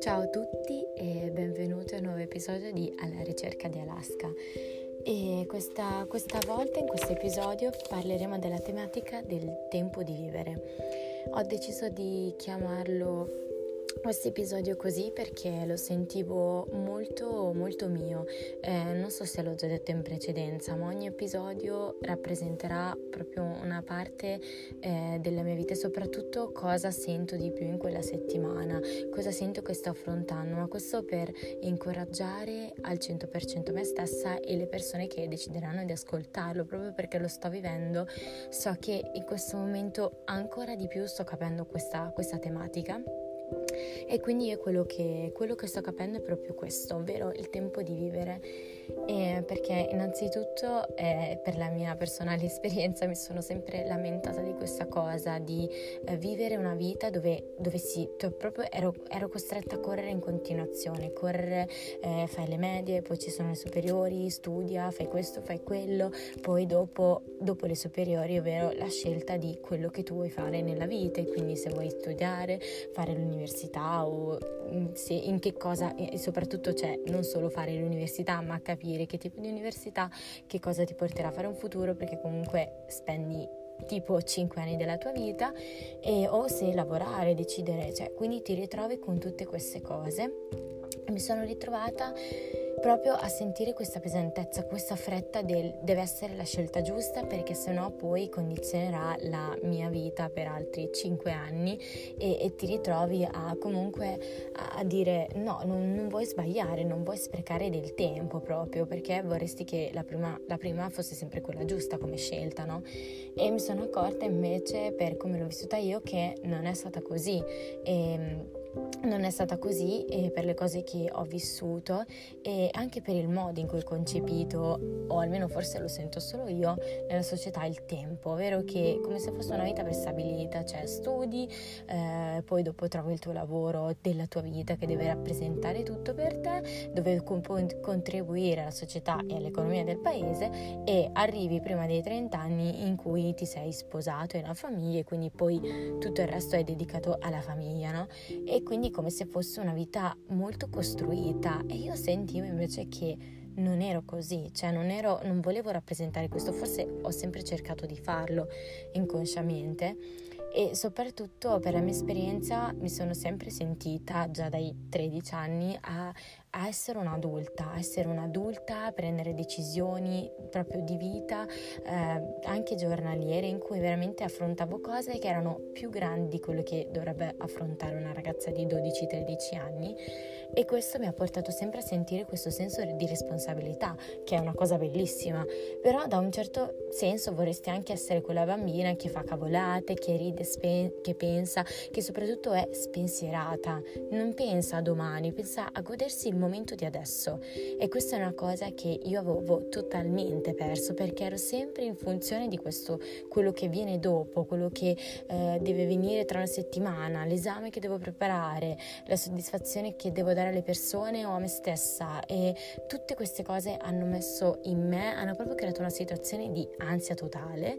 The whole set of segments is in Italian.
Ciao a tutti e benvenuti a un nuovo episodio di Alla ricerca di Alaska. E questa, questa volta, in questo episodio, parleremo della tematica del tempo di vivere. Ho deciso di chiamarlo questo episodio così perché lo sentivo molto molto mio. Eh, non so se l'ho già detto in precedenza ma ogni episodio rappresenterà proprio una parte eh, della mia vita e soprattutto cosa sento di più in quella settimana cosa sento che sto affrontando. Ma questo per incoraggiare al 100% me stessa e le persone che decideranno di ascoltarlo proprio perché lo sto vivendo so che in questo momento ancora di più sto capendo questa, questa tematica e quindi quello che, quello che sto capendo è proprio questo, ovvero il tempo di vivere. E perché innanzitutto eh, per la mia personale esperienza mi sono sempre lamentata di questa cosa, di eh, vivere una vita dove, dove sì, proprio ero, ero, costretta a correre in continuazione, correre, eh, fai le medie, poi ci sono le superiori, studia, fai questo, fai quello, poi dopo, dopo le superiori, ovvero la scelta di quello che tu vuoi fare nella vita. E quindi se vuoi studiare, fare l'università o mm, in che cosa e soprattutto c'è non solo fare l'università ma capire che tipo di università, che cosa ti porterà a fare un futuro perché comunque spendi tipo 5 anni della tua vita e, o se lavorare, decidere, cioè quindi ti ritrovi con tutte queste cose. Mi sono ritrovata proprio a sentire questa pesantezza, questa fretta del deve essere la scelta giusta perché sennò poi condizionerà la mia vita per altri 5 anni e, e ti ritrovi a comunque a, a dire no, non, non, vuoi sbagliare, non vuoi sprecare del tempo proprio perché vorresti che la prima, la prima fosse sempre quella giusta come scelta, no? E mi sono accorta invece per come l'ho vissuta io che non è stata così. E, non è stata così e per le cose che ho vissuto e anche per il modo in cui ho concepito, o almeno forse lo sento solo io, nella società il tempo, ovvero che come se fosse una vita prestabilita, cioè studi, eh, poi dopo trovi il tuo lavoro della tua vita che deve rappresentare tutto per te, dove con- contribuire alla società e all'economia del paese e arrivi prima dei 30 anni in cui ti sei sposato e una famiglia e quindi poi tutto il resto è dedicato alla famiglia, no? E quindi come se fosse una vita molto costruita. E io sentivo invece che non ero così, cioè non, ero, non volevo rappresentare questo, forse ho sempre cercato di farlo inconsciamente e soprattutto per la mia esperienza mi sono sempre sentita già dai 13 anni a, a essere un'adulta, a essere un'adulta, a prendere decisioni proprio di vita, eh, anche giornaliere, in cui veramente affrontavo cose che erano più grandi di quello che dovrebbe affrontare una ragazza di 12-13 anni e questo mi ha portato sempre a sentire questo senso di responsabilità, che è una cosa bellissima, però da un certo senso vorresti anche essere quella bambina che fa cavolate, che ride, spen- che pensa, che soprattutto è spensierata, non pensa a domani, pensa a godersi il momento di adesso. E questa è una cosa che io avevo totalmente perso perché ero sempre in funzione di questo, quello che viene dopo, quello che eh, deve venire tra una settimana, l'esame che devo preparare, la soddisfazione che devo dare alle persone o a me stessa. E tutte queste cose hanno messo in me, hanno proprio creato una situazione di ansia totale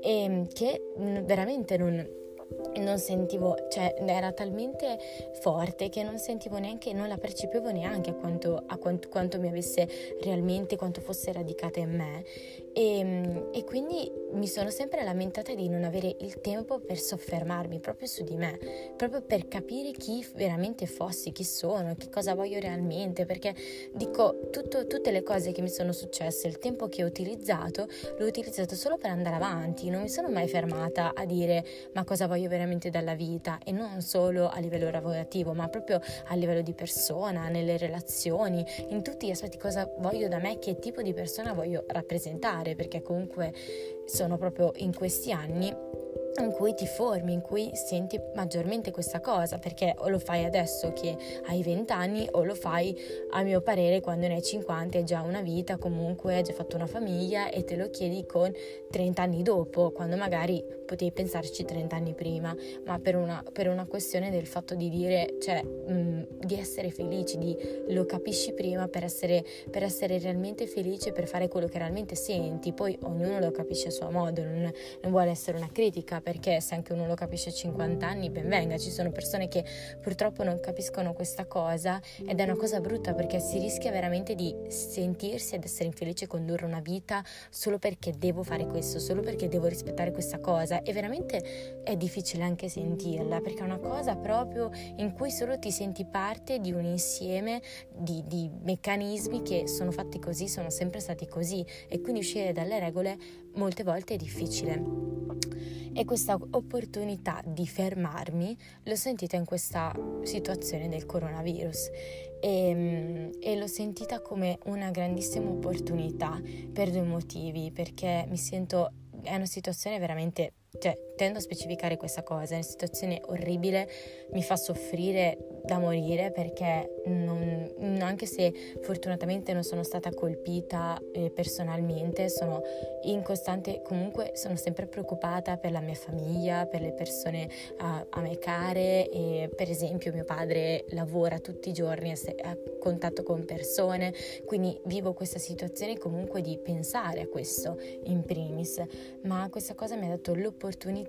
e che veramente non non sentivo, cioè era talmente forte che non sentivo neanche, non la percepivo neanche a quanto, a quanto, quanto mi avesse realmente, quanto fosse radicata in me. E, ehm, e, quindi mi sono sempre lamentata di non avere il tempo per soffermarmi proprio su di me, proprio per capire chi veramente fossi, chi sono, che cosa voglio realmente, perché dico tutto, tutte le cose che mi sono successe, il tempo che ho utilizzato, l'ho utilizzato solo per andare avanti, non mi sono mai fermata a dire ma cosa voglio veramente dalla vita? E non solo a livello lavorativo, ma proprio a livello di persona, nelle relazioni, in tutti gli aspetti cosa voglio da me, che tipo di persona voglio rappresentare perché comunque sono proprio in questi anni in cui ti formi, in cui senti maggiormente questa cosa, perché o lo fai adesso che hai 20 anni o lo fai a mio parere quando ne hai 50 hai già una vita, comunque hai già fatto una famiglia e te lo chiedi con 30 anni dopo, quando magari potevi pensarci 30 anni prima, ma per una, per una questione del fatto di dire, cioè mh, di essere felici, di lo capisci prima per essere, per essere realmente felice, per fare quello che realmente senti, poi ognuno lo capisce a suo modo, non, non vuole essere una critica perché se anche uno lo capisce a 50 anni, ben venga, ci sono persone che purtroppo non capiscono questa cosa ed è una cosa brutta perché si rischia veramente di sentirsi ed essere infelice e condurre una vita solo perché devo fare questo, solo perché devo rispettare questa cosa. E veramente è difficile anche sentirla perché è una cosa proprio in cui solo ti senti parte di un insieme di, di meccanismi che sono fatti così, sono sempre stati così. E quindi uscire dalle regole molte volte è difficile. E questa opportunità di fermarmi l'ho sentita in questa situazione del coronavirus. E, e, l'ho sentita come una grandissima opportunità per due motivi, perché mi sento, è una situazione veramente cioè, tendo a specificare questa cosa, è una situazione orribile, mi fa soffrire da morire perché non, anche se fortunatamente non sono stata colpita eh, personalmente, sono in costante, comunque sono sempre preoccupata per la mia famiglia, per le persone a, a me care e per esempio mio padre lavora tutti i giorni a, a contatto con persone, quindi vivo questa situazione comunque di pensare a questo in primis, ma questa cosa mi ha dato l'opportunità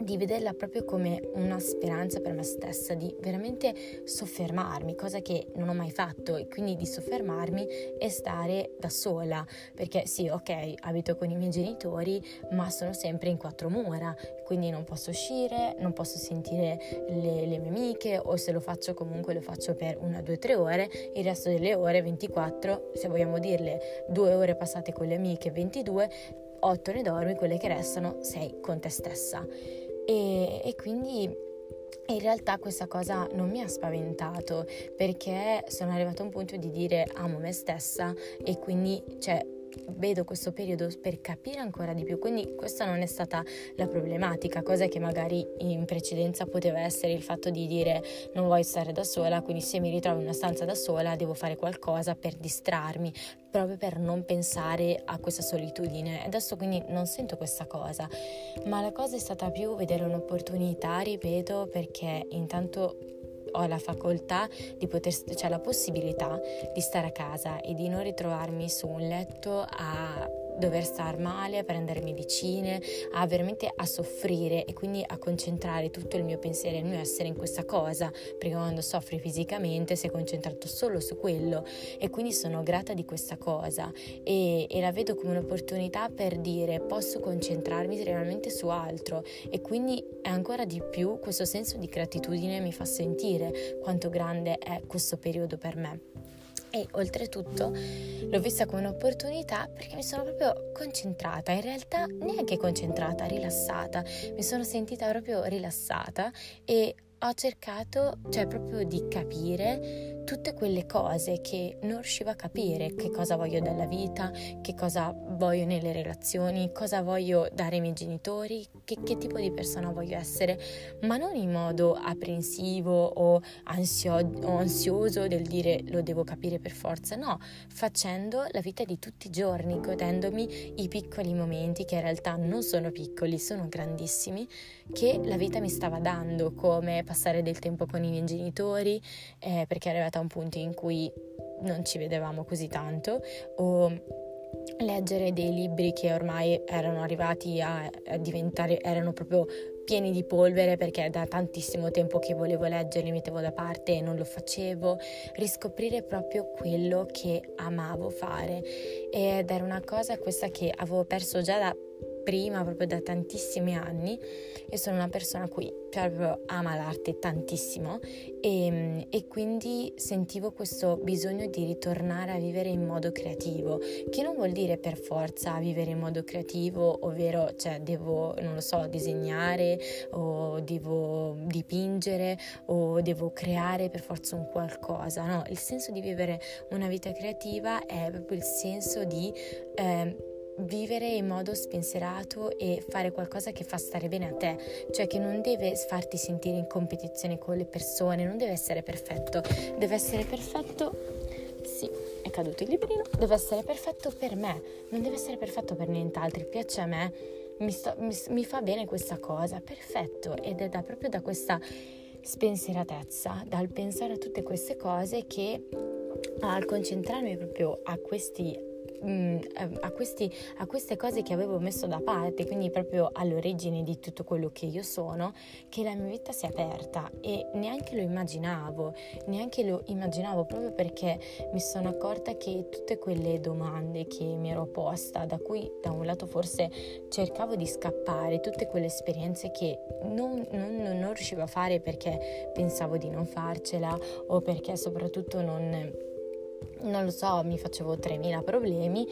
di vederla proprio come una speranza per me stessa, di veramente soffermarmi, cosa che non ho mai fatto, e quindi di soffermarmi e stare da sola, perché sì, ok, abito con i miei genitori, ma sono sempre in quattro mura, quindi non posso uscire, non posso sentire le, le mie amiche, o se lo faccio comunque lo faccio per una, due, tre ore, il resto delle ore, 24, se vogliamo dirle due ore passate con le amiche, 22, 8 ne dormi, quelle che restano 6 con te stessa. E, e quindi in realtà questa cosa non mi ha spaventato perché sono arrivata a un punto di dire amo me stessa e quindi cioè vedo questo periodo per capire ancora di più, quindi questa non è stata la problematica, cosa che magari in precedenza poteva essere il fatto di dire non voglio stare da sola, quindi se mi ritrovo in una stanza da sola devo fare qualcosa per distrarmi, proprio per non pensare a questa solitudine. Adesso quindi non sento questa cosa, ma la cosa è stata più vedere un'opportunità, ripeto, perché intanto ho la facoltà di poter, cioè la possibilità di stare a casa e di non ritrovarmi su un letto a dover star male, a prendere medicine, a veramente a soffrire e quindi a concentrare tutto il mio pensiero e il mio essere in questa cosa, perché quando soffri fisicamente sei concentrato solo su quello e quindi sono grata di questa cosa. E, e la vedo come un'opportunità per dire posso concentrarmi realmente su altro. E quindi ancora di più questo senso di gratitudine mi fa sentire quanto grande è questo periodo per me e oltretutto l'ho vista come un'opportunità perché mi sono proprio concentrata, in realtà neanche concentrata, rilassata, mi sono sentita proprio rilassata e ho cercato cioè proprio di capire tutte quelle cose che non riuscivo a capire, che cosa voglio dalla vita, che cosa voglio nelle relazioni, cosa voglio dare ai miei genitori, che, che tipo di persona voglio essere, ma non in modo apprensivo o, ansio- o ansioso del dire lo devo capire per forza, no, facendo la vita di tutti i giorni, godendomi i piccoli momenti che in realtà non sono piccoli, sono grandissimi, che la vita mi stava dando, come passare del tempo con i miei genitori, eh, perché è arrivata a un punto in cui non ci vedevamo così tanto, o leggere dei libri che ormai erano arrivati a, a diventare, erano proprio pieni di polvere perché da tantissimo tempo che volevo leggere li mettevo da parte e non lo facevo, riscoprire proprio quello che amavo fare. Ed era una cosa questa che avevo perso già da prima, proprio da tantissimi anni e sono una persona a cui proprio ama l'arte tantissimo e, e, quindi sentivo questo bisogno di ritornare a vivere in modo creativo, che non vuol dire per forza vivere in modo creativo, ovvero cioè devo, non lo so, disegnare o devo dipingere o devo creare per forza un qualcosa, no, il senso di vivere una vita creativa è proprio il senso di... Eh, vivere in modo spensierato e fare qualcosa che fa stare bene a te, cioè che non deve farti sentire in competizione con le persone, non deve essere perfetto, deve essere perfetto sì, è caduto il librino, deve essere perfetto per me, non deve essere perfetto per nient'altro, piace a me, mi, sto, mi, mi fa bene questa cosa, perfetto, ed è da, proprio da questa spensieratezza, dal pensare a tutte queste cose che al concentrarmi proprio a questi mh, mm, a, questi, a queste cose che avevo messo da parte, quindi proprio all'origine di tutto quello che io sono, che la mia vita si è aperta e neanche lo immaginavo, neanche lo immaginavo proprio perché mi sono accorta che tutte quelle domande che mi ero posta, da cui da un lato forse cercavo di scappare, tutte quelle esperienze che non, non, non riuscivo a fare perché pensavo di non farcela o perché soprattutto non, non lo so, mi facevo 3.000 problemi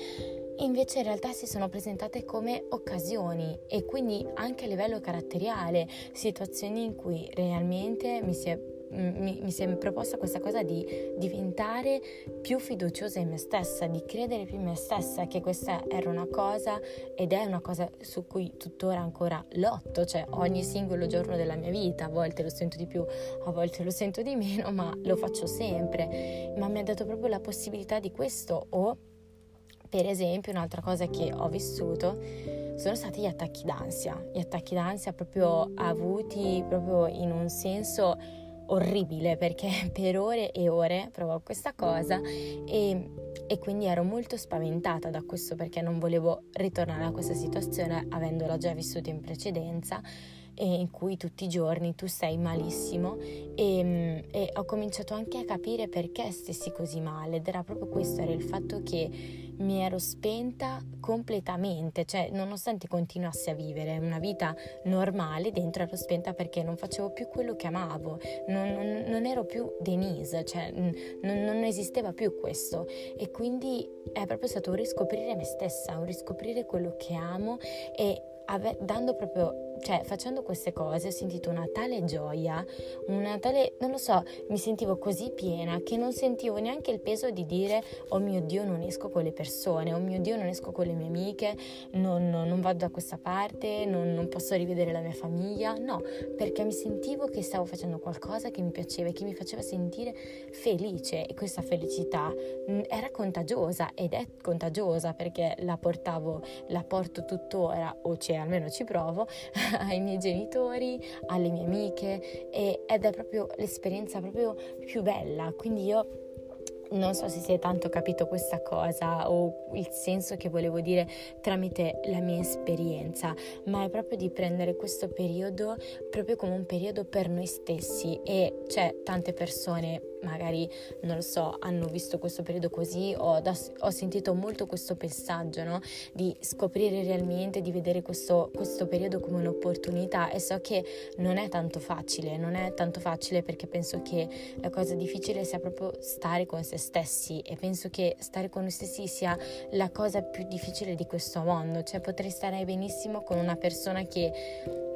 invece in realtà si sono presentate come occasioni e quindi anche a livello caratteriale, situazioni in cui realmente mi si è mi, mi, si è proposta questa cosa di diventare più fiduciosa in me stessa, di credere più in me stessa che questa era una cosa ed è una cosa su cui tuttora ancora lotto, cioè ogni singolo giorno della mia vita, a volte lo sento di più, a volte lo sento di meno, ma lo faccio sempre, ma mi ha dato proprio la possibilità di questo o per esempio, un'altra cosa che ho vissuto sono stati gli attacchi d'ansia, gli attacchi d'ansia proprio avuti proprio in un senso orribile perché per ore e ore provavo questa cosa e, e, quindi ero molto spaventata da questo perché non volevo ritornare a questa situazione avendola già vissuta in precedenza in cui tutti i giorni tu sei malissimo. E, e ho cominciato anche a capire perché stessi così male ed era proprio questo, era il fatto che mi ero spenta completamente, cioè nonostante continuassi a vivere una vita normale, dentro ero spenta perché non facevo più quello che amavo, non, non, non ero più Denise, cioè non, non, esisteva più questo. E quindi è proprio stato un riscoprire me stessa, un riscoprire quello che amo e ave- dando proprio cioè facendo queste cose ho sentito una tale gioia, una tale, non lo so, mi sentivo così piena che non sentivo neanche il peso di dire oh mio Dio non esco con le persone, oh mio Dio non esco con le mie amiche, non, non, non vado da questa parte, non, non posso rivedere la mia famiglia, no, perché mi sentivo che stavo facendo qualcosa che mi piaceva e che mi faceva sentire felice e questa felicità mm, era contagiosa ed è contagiosa perché la portavo, la porto tuttora o cioè almeno ci provo ai miei genitori, alle mie amiche e, ed è proprio l'esperienza proprio più bella. Quindi io non so se si è tanto capito questa cosa o il senso che volevo dire tramite la mia esperienza, ma è proprio di prendere questo periodo proprio come un periodo per noi stessi e c'è tante persone magari, non lo so, hanno visto questo periodo così, ho, ho sentito molto questo passaggio, no? Di scoprire realmente, di vedere questo, questo periodo come un'opportunità. E so che non è tanto facile, non è tanto facile perché penso che la cosa difficile sia proprio stare con se stessi. E penso che stare con noi stessi sia la cosa più difficile di questo mondo, cioè potrei stare benissimo con una persona che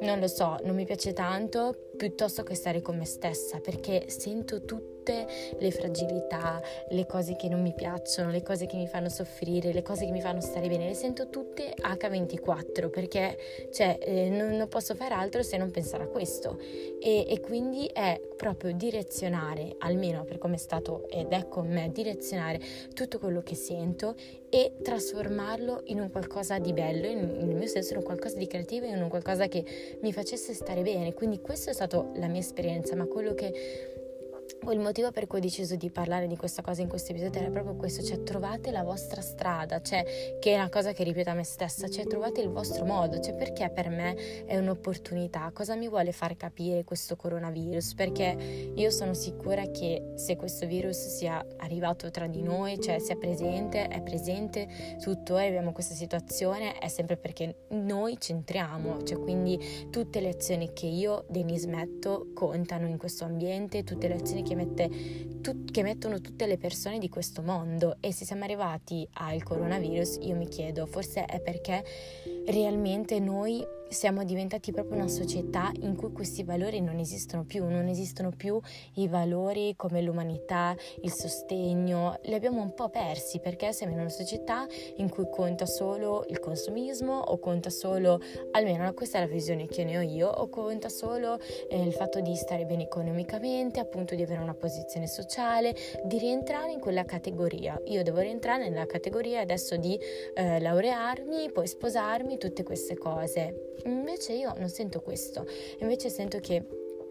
non lo so, non mi piace tanto piuttosto che stare con me stessa. Perché sento tutte le fragilità, le cose che non mi piacciono, le cose che mi fanno soffrire, le cose che mi fanno stare bene, le sento tutte H24 perché cioè, eh, non, non, posso fare altro se non pensare a questo e, e quindi è proprio direzionare, almeno per come è stato ed è con me, direzionare tutto quello che sento e trasformarlo in un qualcosa di bello, in, nel mio senso in un qualcosa di creativo, in un qualcosa che mi facesse stare bene. Quindi questa è stata la mia esperienza, ma quello che il motivo per cui ho deciso di parlare di questa cosa in questo episodio era proprio questo, cioè trovate la vostra strada, cioè che è una cosa che ripeto a me stessa, cioè trovate il vostro modo, cioè perché per me è un'opportunità, cosa mi vuole far capire questo coronavirus, perché io sono sicura che se questo virus sia arrivato tra di noi, cioè sia presente, è presente tuttora, abbiamo questa situazione, è sempre perché noi centriamo, cioè quindi tutte le azioni che io, Denise, metto contano in questo ambiente, tutte le azioni che che, mette, tu, che mettono tutte le persone di questo mondo. E se siamo arrivati al coronavirus io mi chiedo forse è perché realmente noi siamo diventati proprio una società in cui questi valori non esistono più, non esistono più i valori come l'umanità, il sostegno, li abbiamo un po' persi perché siamo in una società in cui conta solo il consumismo o conta solo, almeno questa è la visione che ne ho io, o conta solo eh, il fatto di stare bene economicamente, appunto di avere una posizione sociale, di rientrare in quella categoria. Io devo rientrare nella categoria adesso di eh, laurearmi, poi sposarmi, tutte queste cose. Invece io non sento questo, invece sento che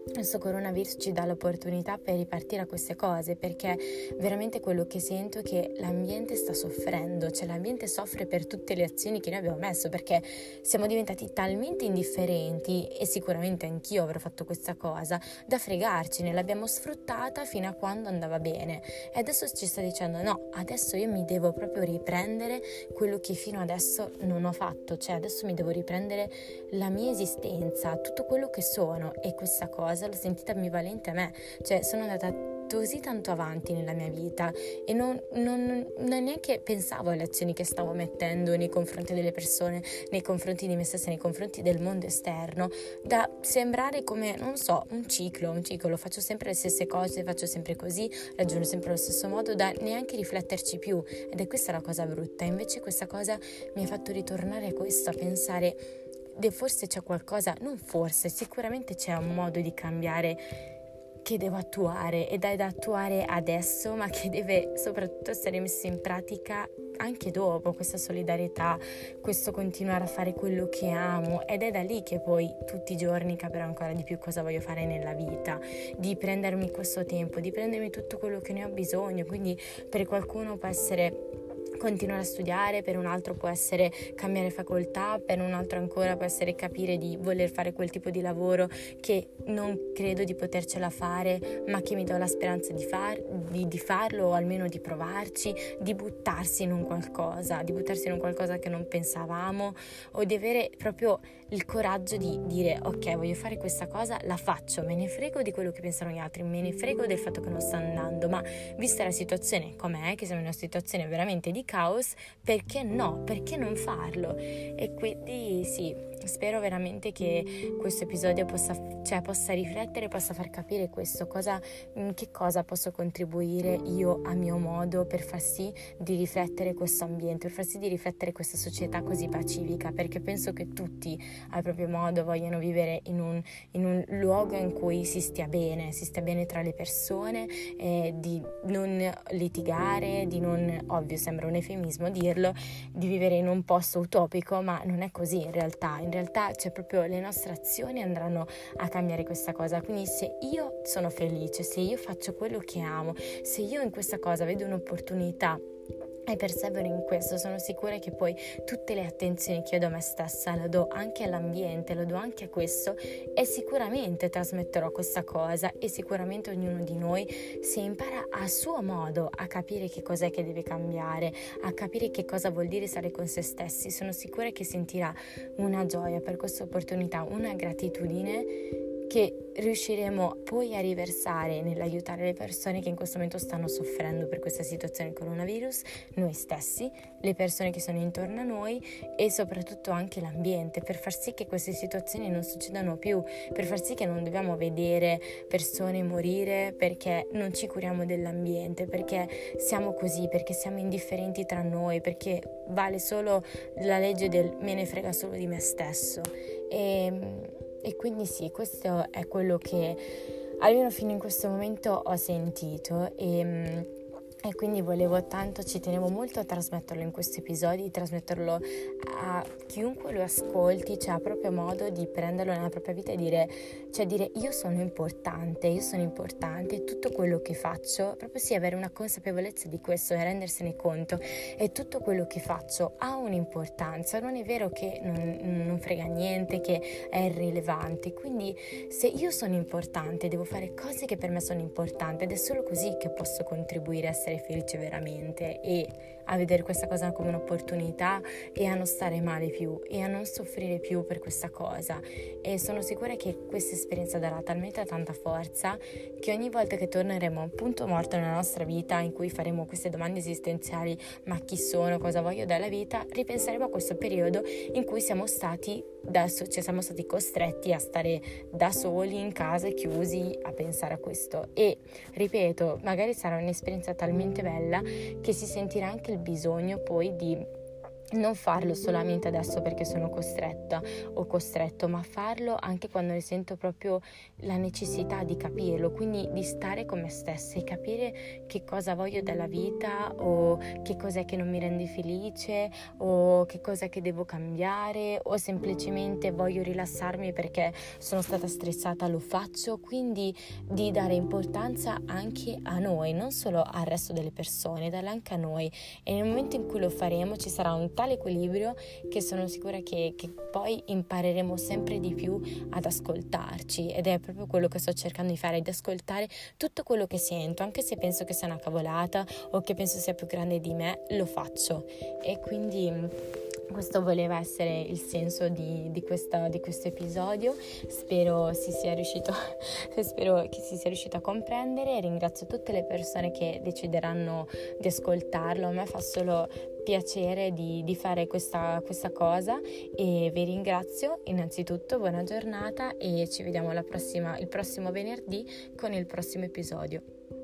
questo coronavirus ci dà l'opportunità per ripartire a queste cose perché veramente quello che sento è che l'ambiente sta soffrendo, cioè l'ambiente soffre per tutte le azioni che noi abbiamo messo perché siamo diventati talmente indifferenti e sicuramente anch'io avrò fatto questa cosa da fregarcene, l'abbiamo sfruttata fino a quando andava bene. E adesso ci sta dicendo no, adesso io mi devo proprio riprendere quello che fino adesso non ho fatto, cioè adesso mi devo riprendere la mia esistenza, tutto quello che sono e questa cosa cosa l'ho sentita ambivalente a me, cioè sono andata così tanto avanti nella mia vita e non, non, non, neanche pensavo alle azioni che stavo mettendo nei confronti delle persone, nei confronti di me stessa, nei confronti del mondo esterno, da sembrare come, non so, un ciclo, un ciclo, faccio sempre le stesse cose, faccio sempre così, ragiono sempre allo stesso modo, da neanche rifletterci più. Ed è questa la cosa brutta, invece questa cosa mi ha fatto ritornare a questo, a pensare forse c'è qualcosa, non forse, sicuramente c'è un modo di cambiare che devo attuare ed è da attuare adesso, ma che deve soprattutto essere messo in pratica anche dopo, questa solidarietà, questo continuare a fare quello che amo. Ed è da lì che poi tutti i giorni capirò ancora di più cosa voglio fare nella vita, di prendermi questo tempo, di prendermi tutto quello che ne ho bisogno, quindi per qualcuno può essere continuare a studiare, per un altro può essere cambiare facoltà, per un altro ancora può essere capire di voler fare quel tipo di lavoro che non credo di potercela fare, ma che mi do la speranza di, far, di, di farlo o almeno di provarci, di buttarsi in un qualcosa, di buttarsi in un qualcosa che non pensavamo o di avere proprio il coraggio di dire ok voglio fare questa cosa, la faccio, me ne frego di quello che pensano gli altri, me ne frego del fatto che non sta andando, ma vista la situazione com'è, che siamo in una situazione veramente di caos, perché no? Perché non farlo? E quindi sì, spero veramente che questo episodio possa, cioè, possa riflettere, possa far capire questo, cosa, in che cosa posso contribuire io a mio modo per far sì di riflettere questo ambiente, per far sì di riflettere questa società così pacifica, perché penso che tutti al proprio modo vogliano vivere in un, in un luogo in cui si stia bene, si stia bene tra le persone, eh, di non litigare, di non, ovvio sembra un eufemismo dirlo, di vivere in un posto utopico, ma non è così in realtà. In realtà c'è proprio le nostre azioni andranno a cambiare questa cosa. Quindi se io sono felice, se io faccio quello che amo, se io in questa cosa vedo un'opportunità e persevero in questo, sono sicura che poi tutte le attenzioni che io do a me stessa lo do anche all'ambiente, lo do anche a questo e sicuramente trasmetterò questa cosa e sicuramente ognuno di noi si impara a suo modo a capire che cos'è che deve cambiare, a capire che cosa vuol dire stare con se stessi. Sono sicura che sentirà una gioia per questa opportunità, una gratitudine che riusciremo poi a riversare nell'aiutare le persone che in questo momento stanno soffrendo per questa situazione del coronavirus, noi stessi, le persone che sono intorno a noi e soprattutto anche l'ambiente, per far sì che queste situazioni non succedano più, per far sì che non dobbiamo vedere persone morire perché non ci curiamo dell'ambiente, perché siamo così, perché siamo indifferenti tra noi, perché vale solo la legge del me ne frega solo di me stesso. E, e quindi sì, questo è quello che almeno fino in questo momento ho sentito e mm, e quindi volevo tanto, ci tenevo molto a trasmetterlo in questi episodi, trasmetterlo a chiunque lo ascolti, cioè a proprio modo di prenderlo nella propria vita e dire, cioè dire io sono importante, io sono importante, tutto quello che faccio, proprio sì, avere una consapevolezza di questo e rendersene conto, e tutto quello che faccio ha un'importanza, non è vero che non, non frega niente, che è irrilevante, quindi se io sono importante devo fare cose che per me sono importanti ed è solo così che posso contribuire a essere essere felice veramente e a vedere questa cosa come un'opportunità e a non stare male più e a non soffrire più per questa cosa. E sono sicura che questa esperienza darà talmente tanta forza che ogni volta che torneremo a un punto morto nella nostra vita in cui faremo queste domande esistenziali ma chi sono, cosa voglio dalla vita, ripenseremo a questo periodo in cui siamo stati da, cioè siamo stati costretti a stare da soli in casa chiusi a pensare a questo. E ripeto magari sarà un'esperienza talmente bella che si sentirà anche il bisogno poi di non farlo solamente adesso perché sono costretta o costretto, ma farlo anche quando ne sento proprio la necessità di capirlo, quindi di stare con me stessa e capire che cosa voglio dalla vita o che cos'è che non mi rende felice o che cos'è che devo cambiare o semplicemente voglio rilassarmi perché sono stata stressata, lo faccio, quindi di dare importanza anche a noi, non solo al resto delle persone, darla anche a noi. E nel momento in cui lo faremo ci sarà un tale equilibrio che sono sicura che, che poi impareremo sempre di più ad ascoltarci. Ed è proprio quello che sto cercando di fare, di ascoltare tutto quello che sento, anche se penso che sia una cavolata o che penso sia più grande di me, lo faccio. E quindi questo voleva essere il senso di, di, questa, di questo episodio, spero, si riuscito, spero che si sia riuscito a comprendere. Ringrazio tutte le persone che decideranno di ascoltarlo, a me fa solo piacere di, di fare questa, questa, cosa e vi ringrazio. Innanzitutto, buona giornata e ci vediamo prossima, il prossimo venerdì con il prossimo episodio.